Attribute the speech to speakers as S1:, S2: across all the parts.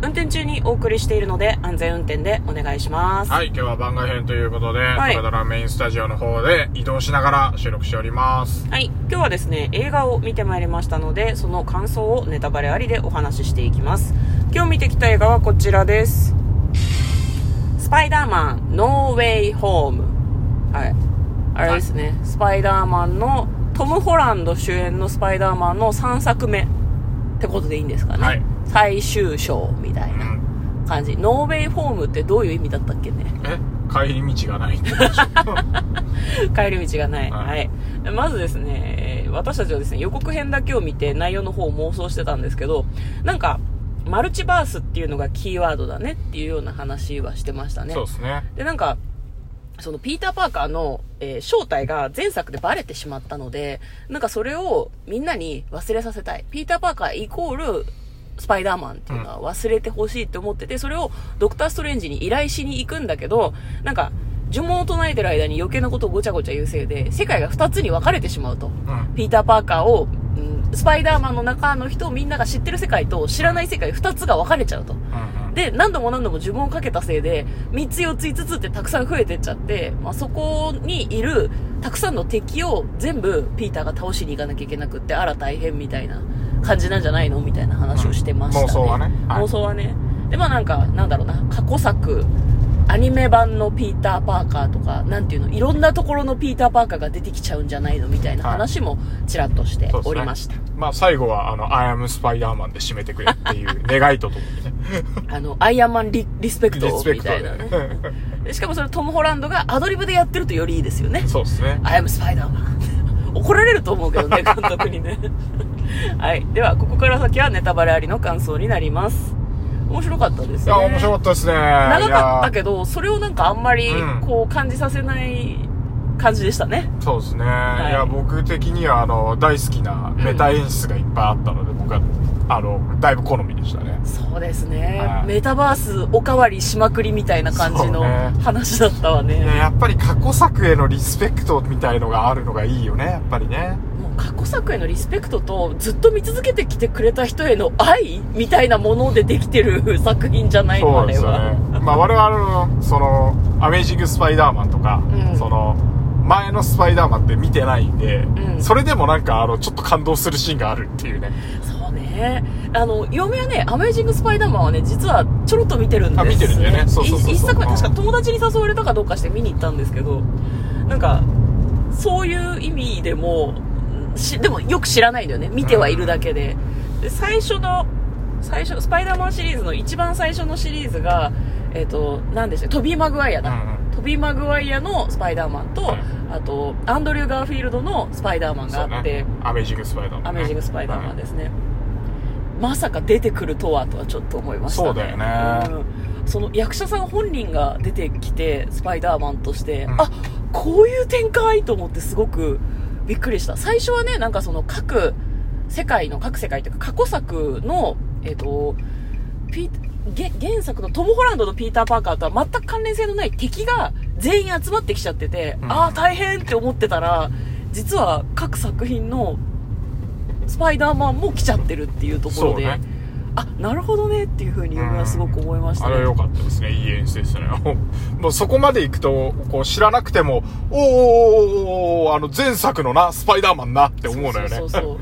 S1: 運転中にお送りしているので安全運転でお願いします。
S2: はい、今日は番外編ということで、
S1: い
S2: トレドラメインスタジオの方で移動しながら収録しております。
S1: はい、今日はですね、映画を見てまいりましたので、その感想をネタバレありでお話ししていきます。今日見てきた映画はこちらです。スパイダーマン、ノーウェイホーム。はい。あれですね、スパイダーマンの、トム・ホランド主演のスパイダーマンの3作目ってことでいいんですかね。
S2: はい
S1: 最終章みた
S2: う。
S1: いなん感じ。ノーウェイホームってどういう意味だったっけね。
S2: え？帰り道がない
S1: 帰り道がない。
S2: は
S1: はいい。まずですね、私たちはですね、予告編だけを見て内容の方を妄想してたんですけど、なんか、マルチバースっていうのがキーワードだねっていうような話はしてましたね
S2: そう。ですね。
S1: で、なんか、そのピーター・パーカーの、えー正体が前作でバレてしまったので、なんかそれをみんなに忘れさせたい。ピーター・パーカーイコールスパイダーマンっていうのは忘れてほしいって思ってて、それをドクター・ストレンジに依頼しに行くんだけど、なんか、呪文を唱えてる間に余計なことをごちゃごちゃ言うせいで、世界が2つに分かれてしまうと。
S2: うん。
S1: ピーター・パーカーを、うんスパイダーマンの中の人をみんなが知ってる世界と知らない世界2つが分かれちゃうと。で、何度も何度も呪文をかけたせいで、3つ4つ5つってたくさん増えてっちゃって、まあ、そこにいるたくさんの敵を全部ピーターが倒しに行かなきゃいけなくって、あら大変みたいな感じなんじゃないのみたいな話をしてましたね。
S2: うん妄想はねはい
S1: 妄想はね。で、まあなんか、なんだろうな、過去作、アニメ版のピーター・パーカーとか、なんていうの、いろんなところのピーター・パーカーが出てきちゃうんじゃないのみたいな話もちらっとしておりました。
S2: まあ最後は、あの、アイアムスパイダーマンで締めてくれっていう願いとともにね。
S1: あの、アイアンマンリリスペクトみたいなね。でしかもそれトム・ホランドがアドリブでやってるとよりいいですよね。
S2: そうですね。
S1: I am Spider-Man. 怒られると思うけどね、監督にね。はい。では、ここから先はネタバレありの感想になります。面白かったですね。
S2: いや、面白かったですね。
S1: 長かった
S2: ど。
S1: けど、それをなんかあんまり
S2: うん、
S1: こう、感じさせない感じでしたね。
S2: そうですね。
S1: い
S2: いや、僕的には、あの、大好きなメタ演出がいっぱいあったので、僕は、あの、だいぶ好みでしたね。
S1: そうですね
S2: は。い
S1: メタバースおかわりしまくりみたいな感じの
S2: ね
S1: 話だったわね。
S2: ね、やっぱり過去作へのリスペクトみたいのがあるのがいいよね、やっぱりね。
S1: もう過去作へのリスペクトとずっと見続けてきてくれた人への愛みたいなものでできてる作品じゃないの
S2: そうですよ
S1: あれは。
S2: ね。まあ我々の、その、アメージングスパイダーマンとか、
S1: うん
S2: その、前のスパイダーマンって見てないんで、
S1: うん
S2: それでもなんかあの、ちょっと感動するシーンがあるっていうね。
S1: そうね。あの、嫁はね、アメージングスパイダーマンはね、実はちょろっと見てるんです
S2: あ見てるんだよねそうそうそう
S1: 一作目、
S2: うん
S1: 確か友達に誘われたかどうかして見に行ったんですけど、なんか、そういう意味でも、しでもよく知らないんだよね。見てはいるだけで。で最初の、最初、スパイダーマンシリーズの一番最初のシリーズが、えっ、と、何でしたトビー・マグワイアだ。
S2: うんうん
S1: トビー・マグワイアのスパイダーマンと、
S2: はい
S1: あと、アンドリュー・ガーフィールドのスパイダーマンがあって、
S2: ね。アメージングスパイダーマン、ね。
S1: アメージング・スパイダーマンですね、まさか出てくるとはとはちょっと思いました。ね
S2: そうだよね。
S1: うん。その役者さん本人が出てきてスパイダーマンとして、
S2: うん。
S1: あこういう展開と思ってすごくびっくりした。最初はねなんかその各世界の各世界というか過去作のえっ、とピげ原作のトム・ホランドのピーター・パーカーとは全く関連性のない敵が全員集まってきちゃってて、
S2: うん
S1: ああ大変って思ってたら実は各作品のスパイダーマンも来ちゃってるっていうところで、
S2: ね
S1: あなるほどねっていうふうに嫁はすごく思いましたね、
S2: あれは良かったですね。いい演出でしたね。もうそこまで行くと、こう知らなくても、おーおーおーおーあの前作のな、スパイダーマンなって思うのよね。
S1: そうそうそうそう、うん、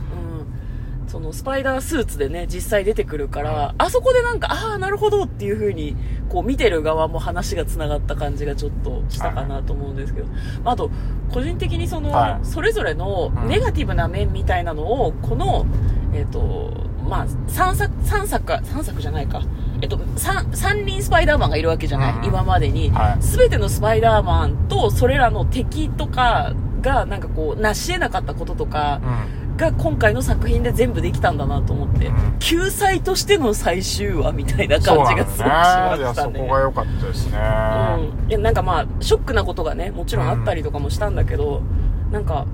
S1: そのスパイダースーツでね実際出てくるから、あそこでなんかああなるほどっていうふうにこう見てる側も話がつながった感じがちょっとしたかなと思うんですけど、まあ、あと個人的にその、
S2: はい。
S1: それぞれの
S2: うん。
S1: ネガティブな面みたいなのをこのえっ、とまあ3作3作か3作じゃないか。えっと、3, 三人スパイダーマンがいるわけじゃない、
S2: うん。
S1: 今までに、
S2: はい。
S1: すべてのスパイダーマンとそれらの敵とかがなんかこう成し得なかったこととか
S2: うん。
S1: が今回の作品で全部できたんだなと思って、
S2: うん。
S1: 救済としての最終話みたいな
S2: そう
S1: 感じが
S2: です
S1: ごくしましたね。
S2: こが良かったですね。
S1: うん、いやなんかまあショックなことがねもちろんあったりとかもしたんだけど、なんか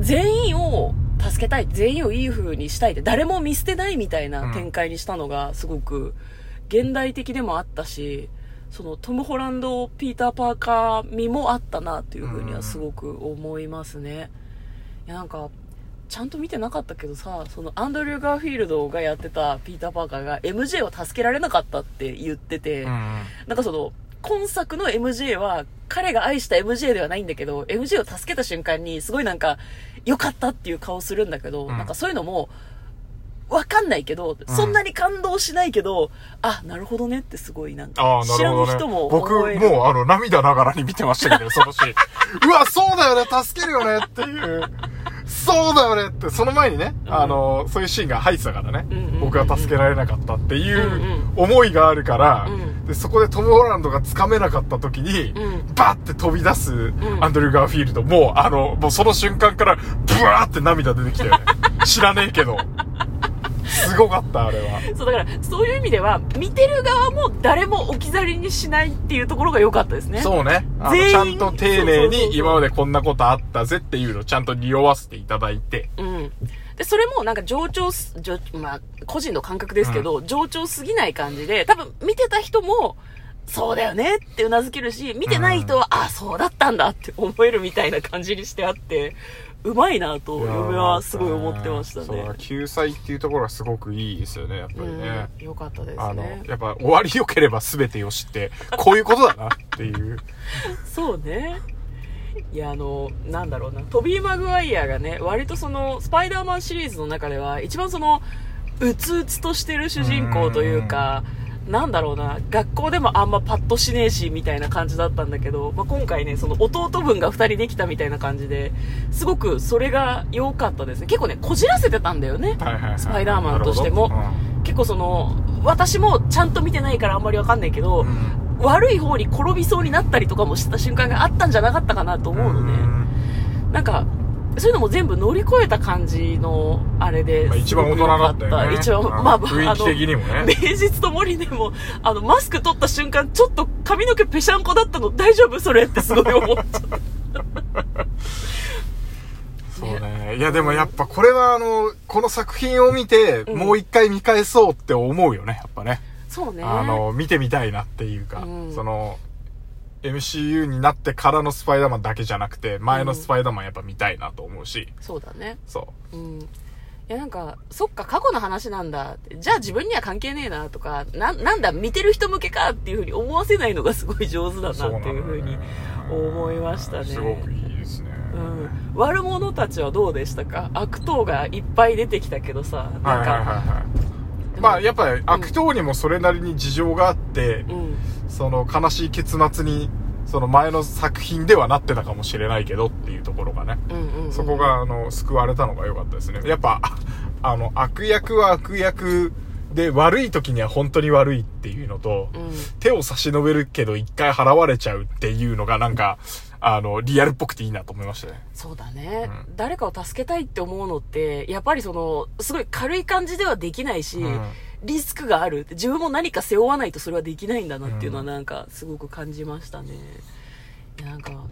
S1: 全員を助けたい、全員をいい風にしたいって、誰も見捨てないみたいな展開にしたのが、すごく、現代的でもあったし、そのトム・ホランド、ピーター・パーカー味もあったなっていう風にはすごく思いますね。いや、なんか、ちゃんと見てなかったけどさ、そのアンドリュー・ガーフィールドがやってたピーター・パーカーが MJ を助けられなかったって言ってて、
S2: うんうん。
S1: なんかその、今作の MJ は、彼が愛した MJ ではないんだけど、MJ を助けた瞬間に、すごいなんか、良かったっていう顔するんだけど、
S2: うん
S1: なんかそういうのも、わかんないけど、
S2: うん
S1: そんなに感動しないけど、あ、なるほどねってすごいなん
S2: あ
S1: か、知ら
S2: るほどね
S1: ぬ人も。
S2: 僕、
S1: 思える。
S2: もう、あの、涙ながらに見てましたけど、そのシーン。うわ、そうだよね、助けるよねっていう。そうだよねって、その前にね、
S1: うん。
S2: あの、そういうシーンが入ってたからね、
S1: うんうんうんうん。
S2: 僕は助けられなかったっていう
S1: うんうん
S2: 思いがあるから、
S1: うん。
S2: でそこでトム・ホランドが掴めなかった時に、
S1: うん。
S2: バッて飛び出す
S1: ん。
S2: アンドリュー・ガーフィールド、もう、あの、もうその瞬間から、ブワーって涙出てきたよね。知らねえけど。すごかった、あれは。
S1: そう、だから、そういう意味では、見てる側も誰も置き去りにしないっていうところが良かったですね。
S2: そうね。ちゃんと丁寧に今までこんなことあったぜっていうのをちゃんと匂わせていただいて。
S1: うん。で、それもなんか上調す、上まあ、個人の感覚ですけど、上調すぎない感じで、多分見てた人も、そうだよねってうなずけるし、見てない人は、あ、そうだったんだって思えるみたいな感じにしてあって、うまいなと、嫁はすごい思ってましたね。
S2: 救済っていうところがすごくいいですよね、やっぱりね。
S1: うん、よかったです
S2: あの
S1: ね、。
S2: やっぱ終わり良ければ全てよしって、こういうことだなっていう。
S1: そうね。いや、あの、なんだろうな。トビー・マグワイアがね、割とその、スパイダーマンシリーズの中では、一番その、うつうつとしてる主人公というか、なんだろうな、学校でもあんまパッとしねえし、みたいな感じだったんだけど、まあ、今回ね、その弟分が二人できたみたいな感じで、すごくそれが良かったですね。結構ね、こじらせてたんだよね。
S2: はいはいはい。
S1: スパイダーマンとしても
S2: なるほ
S1: 結構その、私もちゃんと見てないからあんまりわかんないけど、
S2: どうん
S1: 悪い方に転びそうになったりとかもした瞬間があったんじゃなかったかなと思うのね。なんか、そういうのも全部乗り越えた感じの、あれで。
S2: まあ一番大人だったよね。
S1: 一番、
S2: うん
S1: まあ、
S2: 雰囲気的にもね。
S1: 名実ともにでも、あの、マスク取った瞬間、ちょっと髪の毛ぺしゃんこだったの？大丈夫？それってすごい思っちゃった。
S2: そうね。いやでもやっぱこれはあの、この作品を見て、
S1: うん
S2: もう一回見返そうって思うよね、やっぱね。
S1: そうね。
S2: あの、見てみたいなっていうか、
S1: うん
S2: その、MCU になってからのスパイダーマンだけじゃなくて、前のスパイダーマンやっぱ見たいなと思うし、
S1: そうだね。
S2: そ
S1: うん。いやなんか、そっか、過去の話なんだ。じゃあ自分には関係ねえなとか、な、なんだ、見てる人向けかっていうふうに思わせないのがすごい上手だなっていうふうに思いましたね。
S2: すごくいいですね。
S1: うん。悪者たちはどうでしたか？悪党がいっぱい出てきたけどさ、なんか、
S2: はいはいはいはい。まあやっぱり悪党にもそれなりに事情があって、
S1: うん。
S2: その悲しい結末に、その前の作品ではなってたかもしれないけどっていうところがね。
S1: うんうん、うん。
S2: そこが、あの、救われたのが良かったですね。やっぱ、あの、悪役は悪役で悪い時には本当に悪いっていうのと、
S1: うん。
S2: 手を差し伸べるけど一回払われちゃうっていうのがなんか、あの、リアルっぽくていいなと思いましたね。
S1: そうだね、
S2: う
S1: 誰かを助けたいって思うのって、やっぱりその、すごい軽い感じではできないし、
S2: うん
S1: リスクがある。自分も何か背負わないとそれはできないんだなっていうのは
S2: うん
S1: なんかすごく感じましたね。なんか、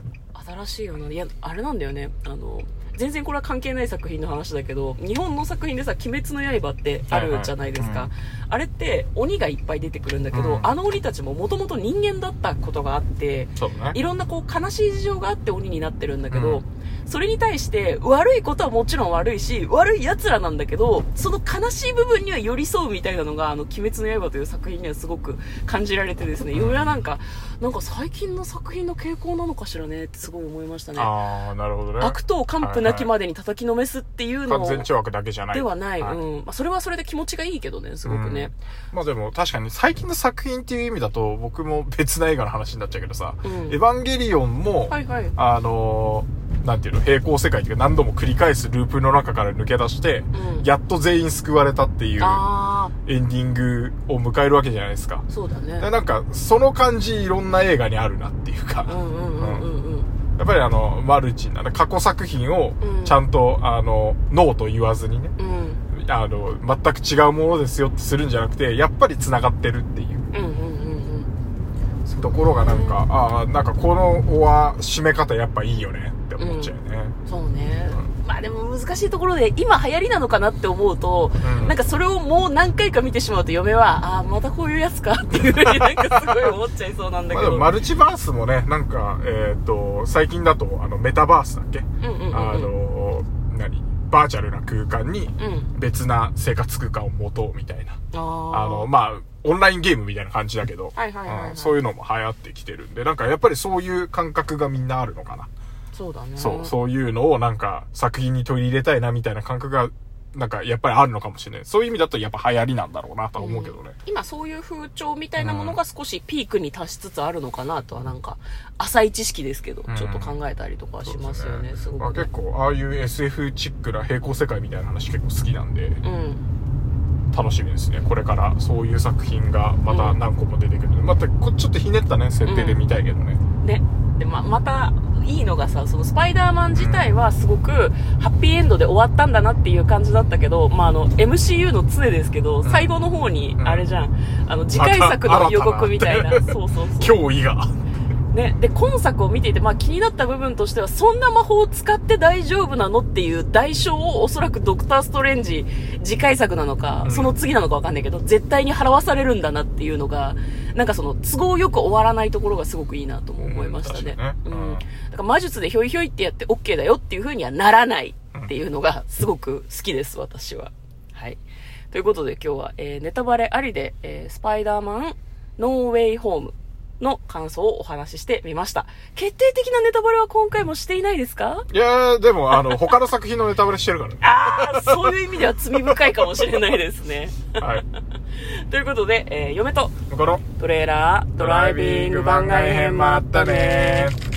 S1: 新しいよな。いや、あれなんだよね。あの、全然これは関係ない作品の話だけど、日本の作品でさ、鬼滅の刃ってあるじゃないですか。
S2: はいはい
S1: あれって鬼がいっぱい出てくるんだけど、
S2: うん
S1: あの鬼たちももともと人間だったことがあって、
S2: ね。
S1: いろんなこう悲しい事情があって鬼になってるんだけど、
S2: うん
S1: それに対して悪いことはもちろん悪いし、悪い奴らなんだけど、その悲しい部分には寄り添うみたいなのが、あの、鬼滅の刃という作品にはすごく感じられてですね、嫁はなんか、なんか最近の作品の傾向なのかしらねってすごい思いましたね。
S2: ああ、なるほどね。
S1: 悪党完膚なきまでに叩きのめすっていうの
S2: 完全懲悪だけじゃない。
S1: ではない。
S2: はい
S1: うん。まあ、それはそれで気持ちがいいけどね、すごくね。
S2: まあでも確かに最近の作品っていう意味だと僕も別な映画の話になっちゃうけどさ、
S1: うん
S2: エヴァンゲリオンも、
S1: はいはい。
S2: あのーなんていうの、平行世界っていうか何度も繰り返すループの中から抜け出して、
S1: うん
S2: やっと全員救われたっていう
S1: あ
S2: エンディングを迎えるわけじゃないですか。
S1: あ、そうだね。
S2: でなんか、その感じいろんな映画にあるなっていうか、
S1: うんうんうんうんうん。
S2: やっぱりあの、マルチな、過去作品を
S1: うん
S2: ちゃんと、あの、ノーと言わずにね、
S1: うん。
S2: あの、全く違うものですよってするんじゃなくて、やっぱり繋がってるっていう
S1: うんうんうんうん。
S2: ところがなんか、ああ、なんかこのは締め方やっぱいいよねって思っちゃうよね。
S1: そうね。ままあでも難しいところで、今流行りなのかなって思うと、
S2: うん
S1: なんかそれをもう何回か見てしまうと嫁は、ああ、またこういうやつかっていうふうに なんかすごい思っちゃいそうなんだけど。
S2: もマルチバースもね、なんか、えっ、と、最近だと、あの、メタバースだっけ、
S1: うんうんうんうん
S2: あの、何？バーチャルな空間に
S1: うん。
S2: 別な生活空間を持とうみたいな。
S1: あー
S2: あの、まあ、オンラインゲームみたいな感じだけど、そういうのも流行ってきてるんで、なんかやっぱりそういう感覚がみんなあるのかな。
S1: そうだね。
S2: そう、そういうのをなんか作品に取り入れたいなみたいな感覚が、なんかやっぱりあるのかもしれない。そういう意味だとやっぱ流行りなんだろうなとは思うけどね。
S1: 今そういう風潮みたいなものが少しピークに達しつつあるのかなとはなんか浅い知識ですけど
S2: うん
S1: ちょっと考えたりとかはしますよね、すご
S2: まあ、
S1: くね、
S2: 結構ああいう SF チックな平行世界みたいな話結構好きなんで、
S1: うん
S2: 楽しみですね。これからそういう作品がまた何個も出てくる。またこちょっとひねったね、設定で見たいけどね。
S1: ねでままたいいのがさそのスパイダーマン自体はすごくハッピーエンドで終わったんだなっていう感じだったけど、まあ、あの MCU の常ですけど、
S2: ん。
S1: 最後の方に
S2: うん。
S1: あれじゃん、あの次回作の予告みたいな。そうそうそう。
S2: 脅威が。
S1: ね、で、今作を見ていて、まあ気になった部分としては、そんな魔法を使って大丈夫なのっていう代償をおそらくドクターストレンジ次回作なのか、
S2: うん。
S1: その次なのかわかんないけど、絶対に払わされるんだなっていうのが、なんかその都合よく終わらないところがすごくいいなとも思いましたね。
S2: うん
S1: うんだから魔術でひょいひょいってやって OK だよっていう風にはならないっていうのがすごく好きです、私は。はい。ということで今日は、えーネタバレありで、えースパイダーマンノーウェイホームの感想をお話ししてみました。決定的なネタバレは今回もしていないですか？
S2: いやー、でも、あの、他の作品のネタバレしてるからね。
S1: ああ、そういう意味では罪深いかもしれないですね。
S2: はい。
S1: ということで、えー嫁とトレーラードライビング番外編もあったね
S2: ー。